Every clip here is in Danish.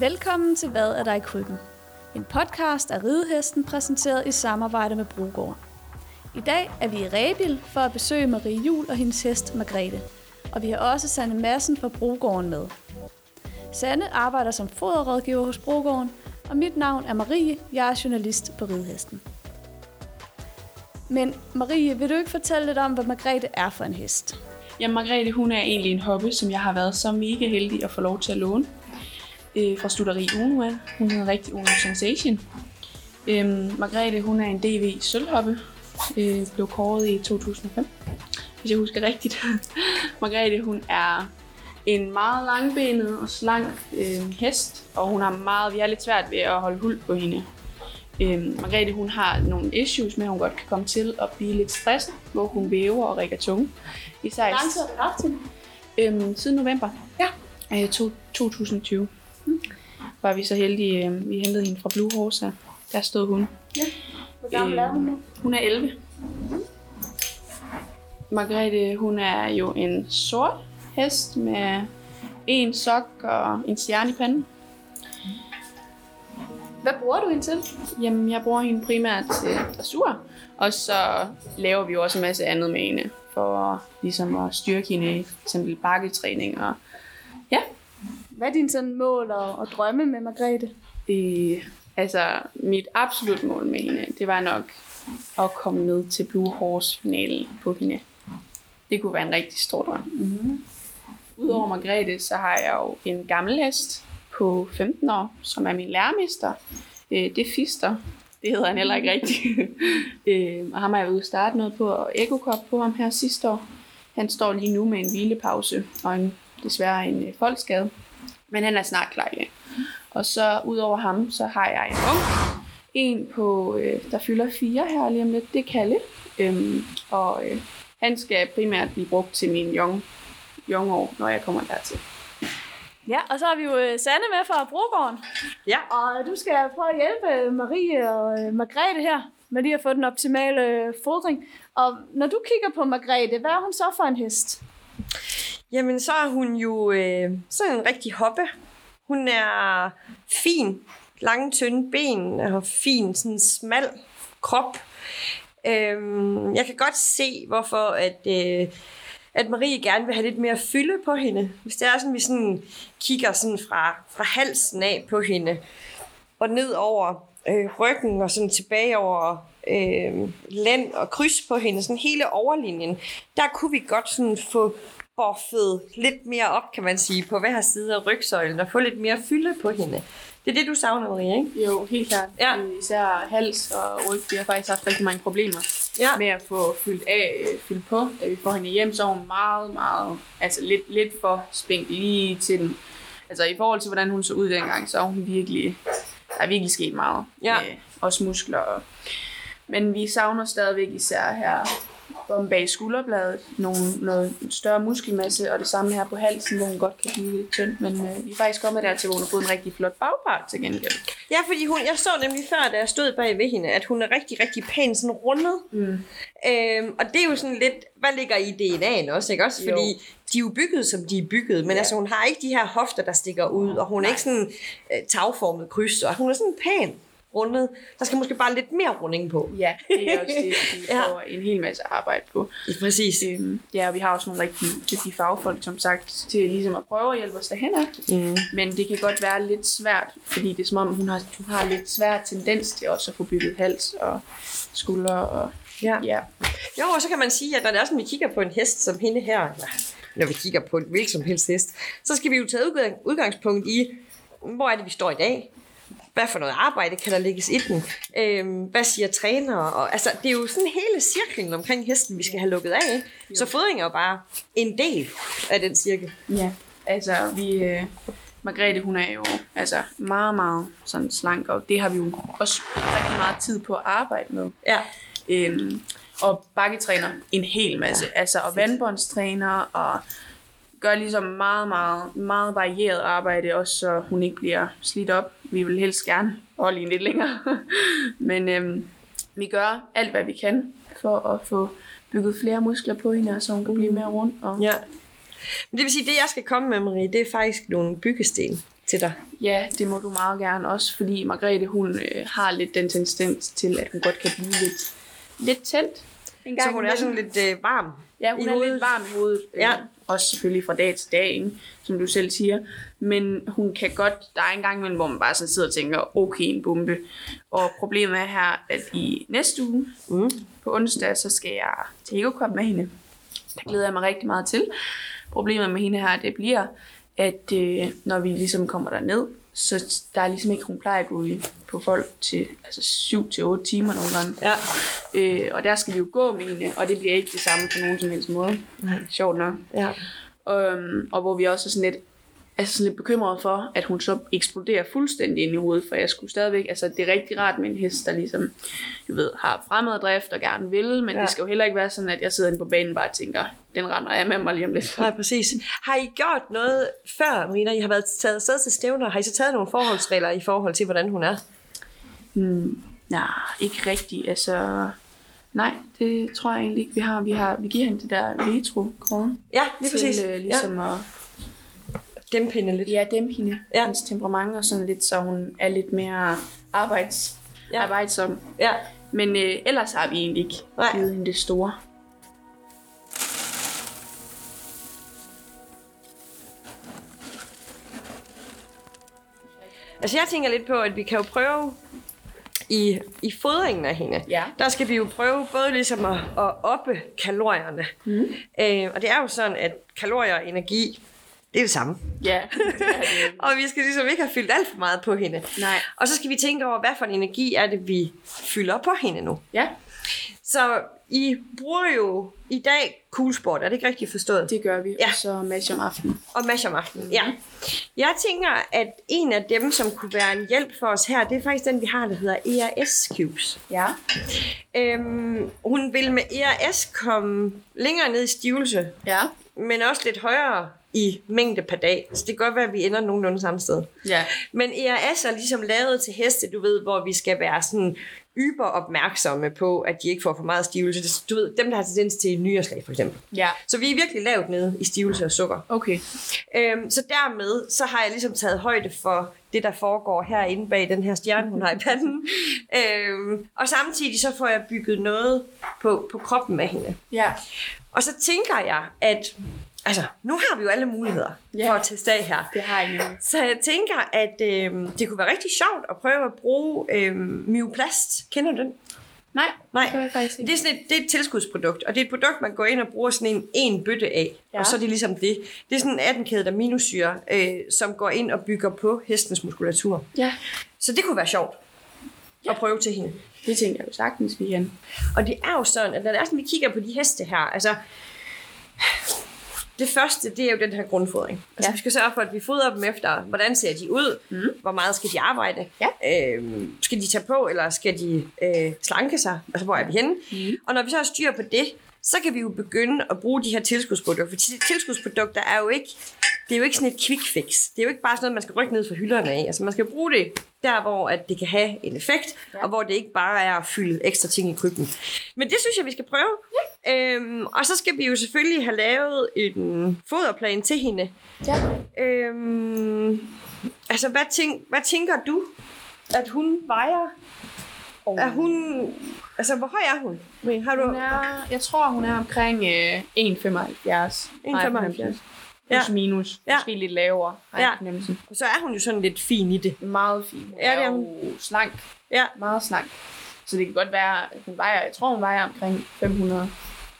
Velkommen til Hvad er der i krybben? En podcast af Ridehesten præsenteret i samarbejde med Brugården. I dag er vi i Rebil for at besøge Marie Jul og hendes hest Margrethe. Og vi har også Sanne Madsen fra Brogården med. Sanne arbejder som foderrådgiver hos Brogården, og mit navn er Marie. Jeg er journalist på Ridehesten. Men Marie, vil du ikke fortælle lidt om, hvad Margrethe er for en hest? Ja, Margrethe, hun er egentlig en hobby, som jeg har været så mega heldig at få lov til at låne øh, fra Studeri Uno af. Hun hedder rigtig Uno Sensation. Øhm, Margrethe, hun er en DV sølvhoppe, øh, blev kåret i 2005, hvis jeg husker rigtigt. Margrethe, hun er en meget langbenet og slank øh, hest, og hun har meget, vi har lidt svært ved at holde hul på hende. Øhm, Margrethe, hun har nogle issues med, at hun godt kan komme til at blive lidt stresset, hvor hun væver og rækker tunge. Især Hvor lang tid har du haft hende? øhm, siden november Ja. øh, to, 2020 mm. Var vi så heldige, øh, vi hentede hende fra Blue Horse. her. Der stod hun. Hvor gammel er hun nu? Hun er 11. Margrethe, hun er jo en sort hest med en sok og en stjerne i panden. Hvad bruger du hende til? Jamen, jeg bruger hende primært til dressur, og så laver vi jo også en masse andet med hende, for ligesom at styrke hende i eksempel bakketræning. Og ja, Hvad er dine sådan mål og, og drømme med Margrethe? det, altså mit absolut mål med hende, det var nok at komme med til Blue Horse finalen på hende. Det kunne være en rigtig stor drøm. Mm-hmm. Udover Margrethe, så har jeg jo en gammel hest på 15 år, som er min lærermester. Øh, det er Fister. Det hedder han heller ikke rigtigt. øh, og ham har jeg ude starte noget på, og ekokop på ham her sidste år. Han står lige nu med en hvilepause, og en, desværre en øh, folkskade. Men han er snart klar igen. Og så udover ham, så har jeg en ung. En på, øh, der fylder fire her lige om lidt. Det er Kalle. Øhm, og øh, han skal primært blive brugt til min young, young år, når jeg kommer dertil. Ja, og så har vi jo øh, Sanne med fra Brogården. Ja. Og du skal prøve at hjælpe Marie og øh, Margrethe her med lige at få den optimale øh, fodring. Og når du kigger på Margrethe, hvad er hun så for en hest? Jamen, så er hun jo øh, sådan en rigtig hoppe. Hun er fin, lange, tynde ben, og fin, sådan smal krop. Øhm, jeg kan godt se, hvorfor at, øh, at Marie gerne vil have lidt mere fylde på hende. Hvis det er sådan, vi sådan kigger sådan fra, fra halsen af på hende, og ned over øh, ryggen, og sådan tilbage over øh, lænd og kryds på hende, sådan hele overlinjen, der kunne vi godt sådan få buffet lidt mere op, kan man sige, på hver side af rygsøjlen, og få lidt mere fylde på hende. Det er det, du savner, Marie, ikke? Jo, helt klart. Ja. Øh, Især hals og ryg. Vi har faktisk haft rigtig mange problemer Ja. med at få fyldt af, øh, fyldt på. Da vi får hende hjem, så er hun meget, meget, altså lidt, lidt for spændt lige til den. Altså i forhold til, hvordan hun så ud dengang, så er hun virkelig, der er virkelig sket meget. Ja. Med også muskler. Og, men vi savner stadigvæk især her om bag skulderbladet nogle, noget større muskelmasse, og det samme her på halsen, hvor hun godt kan blive lidt tynd. Men øh, vi er faktisk kommet dertil, hvor hun har fået en rigtig flot bagpart til gengæld. Ja, fordi hun, jeg så nemlig før, da jeg stod bag ved hende, at hun er rigtig, rigtig pæn, sådan rundet. Mm. Øhm, og det er jo sådan lidt, hvad ligger i DNA'en også, ikke også? Jo. Fordi de er jo bygget, som de er bygget, men Ja. altså hun har ikke de her hofter, der stikker ud, og hun er ikke sådan øh, tagformet kryds, og hun er sådan pæn rundet. Der skal måske bare lidt mere runding på. Ja, det er også det, vi Ja. får en hel masse arbejde på. Præcis. Øhm, ja, og vi har også nogle rigtig dygtige fagfolk, som sagt, til ligesom at prøve at hjælpe os derhen. Mm. Men det kan godt være lidt svært, fordi det er som om, hun har, hun har lidt svær tendens til også at få bygget hals og skuldre. Og, Ja. ja. Jo, og så kan man sige, at når det er sådan, vi kigger på en hest som hende her, eller når vi kigger på en hvilken som helst hest, så skal vi jo tage udgang- udgangspunkt i, hvor er det, vi står i dag? Hvad for noget arbejde kan der lægges i den? Øhm, hvad siger træner? Og, altså, det er jo sådan hele cirklen omkring hesten, vi skal have lukket af. Ikke? Så fodring er jo bare en del af den cirkel. ja. Altså, vi... Øh, Margrethe, hun er jo altså meget, meget sådan slank, og det har vi jo også rigtig meget tid på at arbejde med. Ja. Øhm, og bakketræner en hel masse. Altså, og vandbåndstræner, og gør ligesom meget, meget, meget varieret arbejde, også så hun ikke bliver slidt op. Vi vil helst gerne holde hende lidt længere. Men øhm, vi gør alt, hvad vi kan for at få bygget flere muskler på hende, så hun kan blive mere rund. Og, ja. Men det vil sige, at det jeg skal komme med, Marie, det er faktisk nogle byggesten til dig. Ja, det må du meget gerne også, fordi Margrethe, hun øh, har lidt den tendens til, at hun godt kan blive lidt, lidt tændt. En Så hun er sådan lidt øh, varm. Ja, hun i er hovedet. lidt varm i hovedet. øh, Ja. Også selvfølgelig fra dag til dag, ikke? som du selv siger. Men hun kan godt, der er en gang imellem, hvor man bare sådan sidder og tænker, okay, en bombe. Og problemet er her, at i næste uge, Mm. på onsdag, så skal jeg til Hegokop med hende. Der glæder jeg mig rigtig meget til. Problemet med hende her, det bliver, at øh, når vi ligesom kommer derned, så der er ligesom ikke, i på folk til altså 7-8 timer nogle gange. Ja. Øh, og der skal vi jo gå med hende, og det bliver ikke det samme på nogen som helst måde. Nej. Sjovt nok. Ja. Um, og hvor vi også er sådan lidt, altså sådan lidt bekymrede for, at hun så eksploderer fuldstændig ind i hovedet, for jeg skulle stadigvæk, altså det er rigtig rart med en hest, der ligesom, du ved, har fremaddrift og gerne vil, men Ja. det skal jo heller ikke være sådan, at jeg sidder inde på banen og bare tænker, den render jeg med mig lige om lidt. Nej, præcis. Har I gjort noget før, Marina? I har været taget afsted til stævner. Har I så taget nogle forholdsregler i forhold til, hvordan hun er? Hmm, nej, ikke rigtigt, altså... Nej, det tror jeg egentlig ikke, vi har. Vi, har, vi giver hende det der retro-kort. Ja, lige præcis. Til, øh, ligesom ja. at Dæmpe hende lidt. ja, dæmpe hende, Ja. hendes temperament og sådan lidt, så hun er lidt mere arbejds, ja. arbejdsom. Ja. Men øh, ellers har vi egentlig ikke Nej. givet hende det store. Altså jeg tænker lidt på, at vi kan jo prøve i, i fodringen af hende. Ja. Der skal vi jo prøve både ligesom at, at oppe kalorierne. Mm. Øh, og det er jo sådan, at kalorier og energi, det er det samme. Ja, det det. Og vi skal ligesom ikke have fyldt alt for meget på hende. Nej. Og så skal vi tænke over, hvad for en energi er det, vi fylder på hende nu. Ja, Så I bruger jo i dag coolsport, er det ikke rigtigt forstået? det gør vi. Ja. Og så match om aftenen. Og mash om aftenen, ja. Jeg tænker, at en af dem, som kunne være en hjælp for os her, det er faktisk den, vi har, der hedder ERS Cubes. Ja. Øhm, hun vil med ERS komme længere ned i stivelse, Ja. men også lidt højere i mængde per dag. Så det kan godt være, at vi ender nogenlunde samme sted. Ja. Men ERS er ligesom lavet til heste, du ved, hvor vi skal være sådan yber opmærksomme på, at de ikke får for meget stivelse. Du ved, dem, der har tendens til nyreslag for eksempel. Ja. Så vi er virkelig lavt nede i stivelse og sukker. Okay. Øhm, så dermed, så har jeg ligesom taget højde for det, der foregår herinde bag den her stjerne, hun har i panden. øhm, og samtidig så får jeg bygget noget på, på kroppen med hende. Ja. Og så tænker jeg, at altså, nu har vi jo alle muligheder Ja. for at teste af her. Det har jeg ikke. Så jeg tænker, at øhm, det kunne være rigtig sjovt at prøve at bruge øhm, Myoplast. Kender du den? Nej, Nej. det jeg faktisk ikke. Det er, sådan et, det er et tilskudsprodukt, og det er et produkt, man går ind og bruger sådan en, en bøtte af. Ja. Og så er det ligesom det. Det er sådan en 18-kædet aminosyre, øh, som går ind og bygger på hestens muskulatur. Ja. Så det kunne være sjovt ja. at prøve til hende. Det tænker jeg jo sagtens, vi kan. Og det er jo sådan, at når det er sådan, vi kigger på de heste her, altså... Det første, det er jo den her grundfodring. Altså, ja. Vi skal sørge for, at vi fodrer dem efter, hvordan ser de ud, mm. hvor meget skal de arbejde, Ja. øhm, skal de tage på, eller skal de øh, slanke sig, altså hvor er vi henne. Mm. Og når vi så har styr på det, så kan vi jo begynde at bruge de her tilskudsprodukter, for tilskudsprodukter er jo ikke, det er jo ikke sådan et quick fix. Det er jo ikke bare sådan noget, man skal rykke ned fra hylderne af. Altså man skal bruge det der, hvor at det kan have en effekt, ja. og hvor det ikke bare er at fylde ekstra ting i krybben. Men det synes jeg, vi skal prøve. Ja. Øhm, og så skal vi jo selvfølgelig have lavet en foderplan til hende. Ja. Øhm, altså, hvad, tænk, hvad tænker du, at hun vejer? Oh. Er hun... Altså, hvor høj er hun? Men Har du... Hun er, jeg tror, hun er omkring øh, 1,75. 1,75. Plus Ja. minus. Ja. Måske lidt lavere. har Ja. fornemmelsen. Og så er hun jo sådan lidt fin i det. Meget fin. Hun Ja, det er er hun. jo slank. Ja. Meget slank. Så det kan godt være, at hun vejer, jeg tror, hun vejer omkring 500.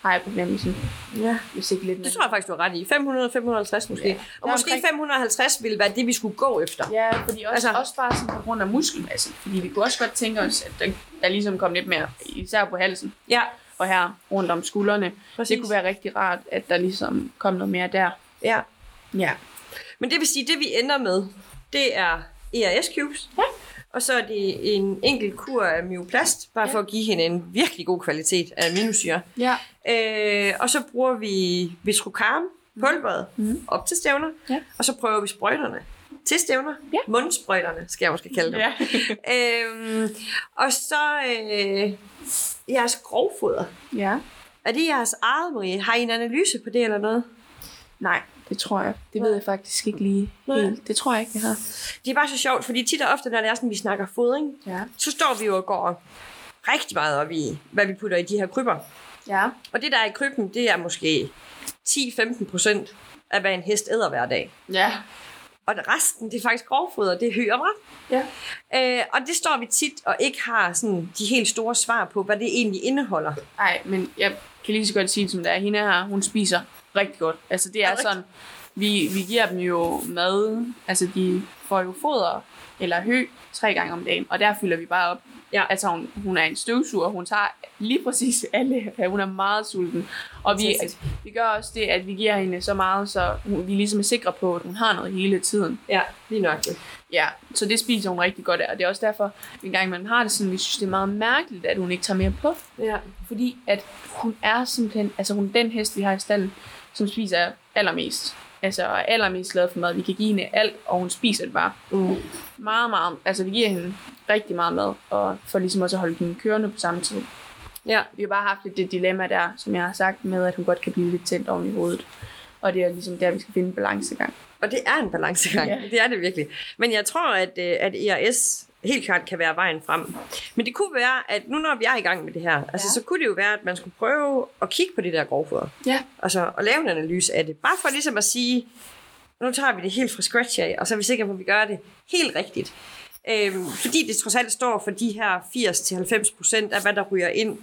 Har jeg på fornemmelsen. Ja. Hvis ikke lidt Det mere. tror jeg faktisk, du har ret i. 500-550 måske. Ja. Og Der måske omkring- 550 ville være det, vi skulle gå efter. Ja, fordi også, Altså- også bare sådan på grund af muskelmassen. Fordi vi kunne også godt tænke os, at der, der ligesom kom lidt mere, især på halsen Ja, og her rundt om skuldrene. præcis. Det kunne være rigtig rart, at der ligesom kom noget mere der. Ja. Ja. Men det vil sige, det vi ender med, det er ERS cubes. Ja. Og så er det en enkelt kur af myoplast, bare Ja. for at give hende en virkelig god kvalitet af aminosyre. Ja. Øh, og så bruger vi Vitrocarm, pulveret, Mhm. op til stævner. Ja. Og så prøver vi sprøjterne til stævner. Ja. Mundsprøjterne, skal jeg måske kalde dem. Ja. øhm, og så øh, jeres grovfoder. ja. Er det jeres eget, Marie? Har I en analyse på det eller noget? Nej, Det tror jeg. Det ved jeg faktisk ikke lige Nej. helt. Det tror jeg ikke, jeg har. Det er bare så sjovt, fordi tit og ofte, når det er sådan, vi snakker fodring, Ja. så står vi jo og går rigtig meget op i, hvad vi putter i de her krybber. Ja. Og det, der er i krybben, det er måske 10-15 procent af, hvad en hest æder hver dag. Ja. Og resten, det er faktisk grovfoder, det er hø og bræt. Ja. Øh, og det står vi tit og ikke har sådan de helt store svar på, hvad det egentlig indeholder. Ej, men jeg kan lige så godt sige som det er. Hende her, hun spiser rigtig godt. Altså, det er Er sådan, vi, vi giver dem jo mad. Altså, de får jo foder eller hø tre gange om dagen, og der fylder vi bare op. Ja. Altså, hun, hun er en støvsuger, hun tager lige præcis alle. Hun er meget sulten. Og vi, altså, vi gør også det, at vi giver hende så meget, så hun, vi ligesom er sikre på, at hun har noget hele tiden. Ja, lige nok det. Ja, så det spiser hun rigtig godt af, og det er også derfor, en gang man har det sådan, vi synes, det er meget mærkeligt, at hun ikke tager mere på. Ja. Fordi at hun er simpelthen, altså hun er den hest, vi har i stallen, som spiser allermest. Altså er allermest glad for mad. Vi kan give hende alt, og hun spiser det bare. Mm. Meget, meget. Altså vi giver hende rigtig meget mad, og for ligesom også at holde hende kørende på samme tid. Ja. Vi har bare haft lidt det dilemma der, som jeg har sagt, med at hun godt kan blive lidt tændt oven i hovedet. Og det er ligesom der, vi skal finde en balancegang. Og det er en balancegang. Ja. Det er det virkelig. Men jeg tror, at, øh, at ERS helt klart kan være vejen frem. Men det kunne være, at nu når vi er i gang med det her, altså, Ja. så kunne det jo være, at man skulle prøve at kigge på det der grovfoder. Ja. Altså at lave en analyse af det. Bare for ligesom at sige, nu tager vi det helt fra scratch af, og så er vi sikre på, at vi gør det helt rigtigt. Øhm, fordi det trods alt står for de her 80-90 procent af, hvad der ryger ind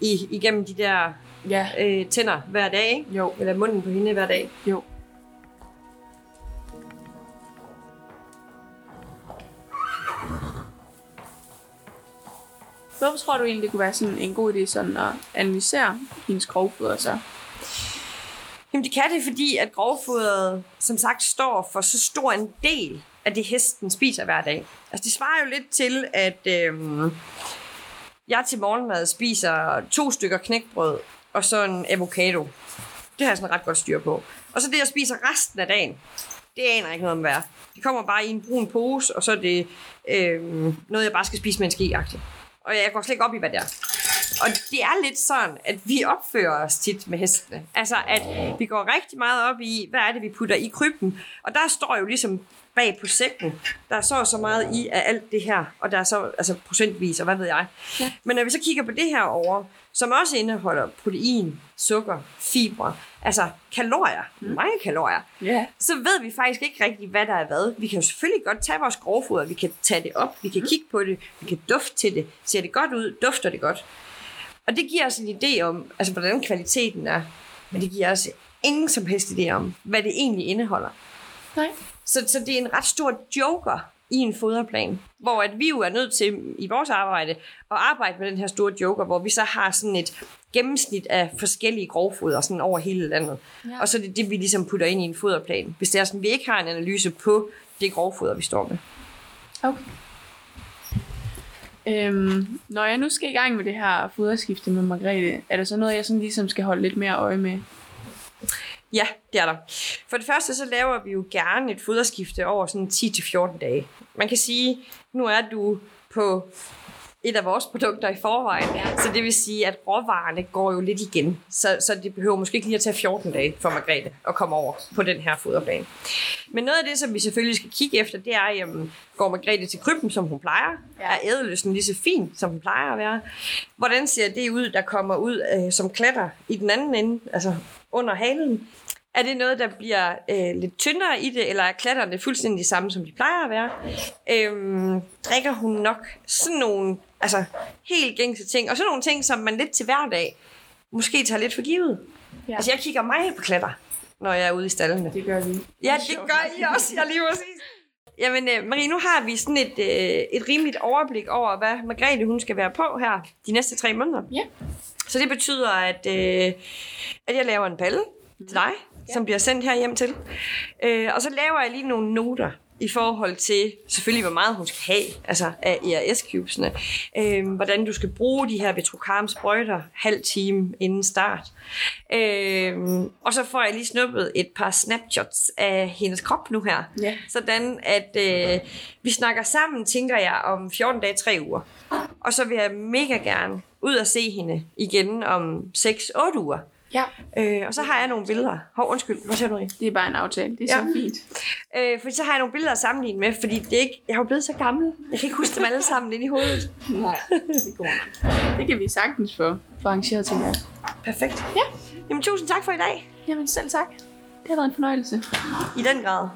i, igennem de der Ja. øh, tænder hver dag, ikke? Jo. eller munden på hende hver dag. Jo. Hvorfor tror du egentlig, det kunne være sådan en god idé sådan at analysere hendes grovfoder så? Jamen det kan det, fordi at grovfoderet som sagt, står for så stor en del af det, hesten spiser hver dag. Altså det svarer jo lidt til, at øhm, jeg til morgenmad spiser to stykker knækbrød og så en avocado. Det har jeg sådan ret godt styr på. Og så det, jeg spiser resten af dagen, det aner jeg ikke noget om hvad. Det kommer bare i en brun pose, og så er det øhm, noget, jeg bare skal spise med en ske og jeg går slet ikke op i, hvad det er. Og det er lidt sådan, at vi opfører os tit med hestene. Altså, at vi går rigtig meget op i, hvad er det, vi putter i krybben. Og der står jo ligesom bag på sækken, der er så og så meget i af alt det her, og der er så altså procentvis, og hvad ved jeg. Ja. Men når vi så kigger på det her over, som også indeholder protein, sukker, fibre, altså kalorier, mange kalorier, Ja. så ved vi faktisk ikke rigtig, hvad der er hvad. Vi kan jo selvfølgelig godt tage vores grovfoder, vi kan tage det op, vi kan kigge på det, vi kan dufte til det. Ser det godt ud? Dufter det godt? Og det giver os en idé om, altså hvordan kvaliteten er. Men det giver os ingen som helst idé om, hvad det egentlig indeholder. Nej. Så, så det er en ret stor joker i en foderplan, hvor at vi jo er nødt til i vores arbejde at arbejde med den her store joker, hvor vi så har sådan et gennemsnit af forskellige grovfoder sådan over hele landet. Ja. Og så er det det, vi ligesom putter ind i en foderplan, hvis det er sådan, vi ikke har en analyse på det grovfoder, vi står med. Okay. Øhm, når jeg nu skal i gang med det her foderskifte med Margrethe, er der så noget, jeg sådan ligesom skal holde lidt mere øje med? Ja, det er der. For det første så laver vi jo gerne et foderskifte over sådan 10-14 dage. Man kan sige, nu er du på et af vores produkter i forvejen, så det vil sige, at råvarerne går jo lidt igen. Så, så det behøver måske ikke lige at tage 14 dage for Margrethe at komme over på den her foderplan. Men noget af det, som vi selvfølgelig skal kigge efter, det er, jamen, går Margrethe til krybben, som hun plejer? Ja. Ja. Er ædeløsen lige så fin, som hun plejer at være? Hvordan ser det ud, der kommer ud øh, som klatter i den anden ende, altså under halen? Er det noget, der bliver øh, lidt tyndere i det, eller er klatterne fuldstændig de samme, som de plejer at være? Øhm, drikker hun nok sådan nogle altså, helt gængse ting, og sådan nogle ting, som man lidt til hverdag måske tager lidt for givet? Ja. Altså, jeg kigger meget på klatter, når jeg er ude i stallene. Det gør vi. Ja, det gør I også. Jeg lige præcis. Jamen, øh, Marie, nu har vi sådan et, øh, et rimeligt overblik over, hvad Margrethe hun skal være på her de næste tre måneder. Ja. Så det betyder, at, øh, at jeg laver en palle til dig, ja. som bliver sendt her hjem til. Øh, og så laver jeg lige nogle noter i forhold til selvfølgelig, hvor meget hun skal have altså af ERS-cubesene. Øh, hvordan du skal bruge de her Vetrocarm sprøjter halv time inden start. Øh, og så får jeg lige snuppet et par snapshots af hendes krop nu her. Ja. Sådan at øh, vi snakker sammen, tænker jeg, om 14 dage, 3 uger. Og så vil jeg mega gerne ud og se hende igen om 6-8 uger. Ja. Øh, og så har jeg nogle billeder. Hov, undskyld, hvad siger du, Marie? Det er bare en aftale. Det er Ja. så fint. Øh, fordi så har jeg nogle billeder at sammenligne med, fordi det er ikke, jeg har jo blevet så gammel. Jeg kan ikke huske dem alle sammen ind i hovedet. Nej, det går Det kan vi sagtens få, få arrangeret til jer. Perfekt. Ja. Jamen, tusind tak for i dag. Jamen selv tak. Det har været en fornøjelse. I den grad.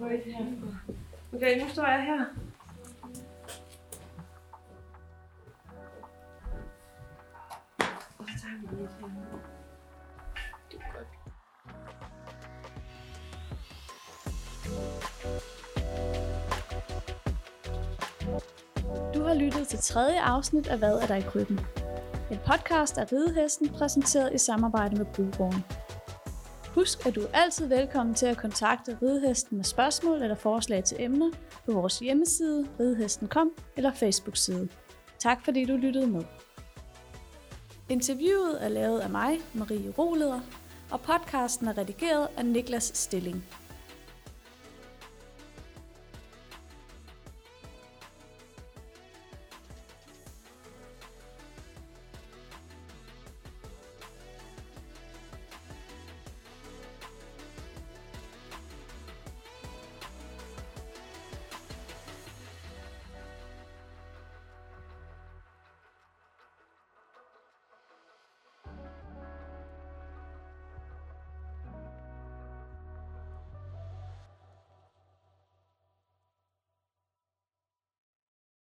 Okay, nu står jeg her. Og så tager vi lige her. Du har lyttet til tredje afsnit af Hvad er der i krybben? En podcast af Ridehesten, præsenteret i samarbejde med Brugården. Husk, at du er altid velkommen til at kontakte Ridehesten med spørgsmål eller forslag til emner på vores hjemmeside ridehesten.com eller Facebook-side. Tak fordi du lyttede med. Interviewet er lavet af mig, Marie Roleder, og podcasten er redigeret af Niklas Stilling.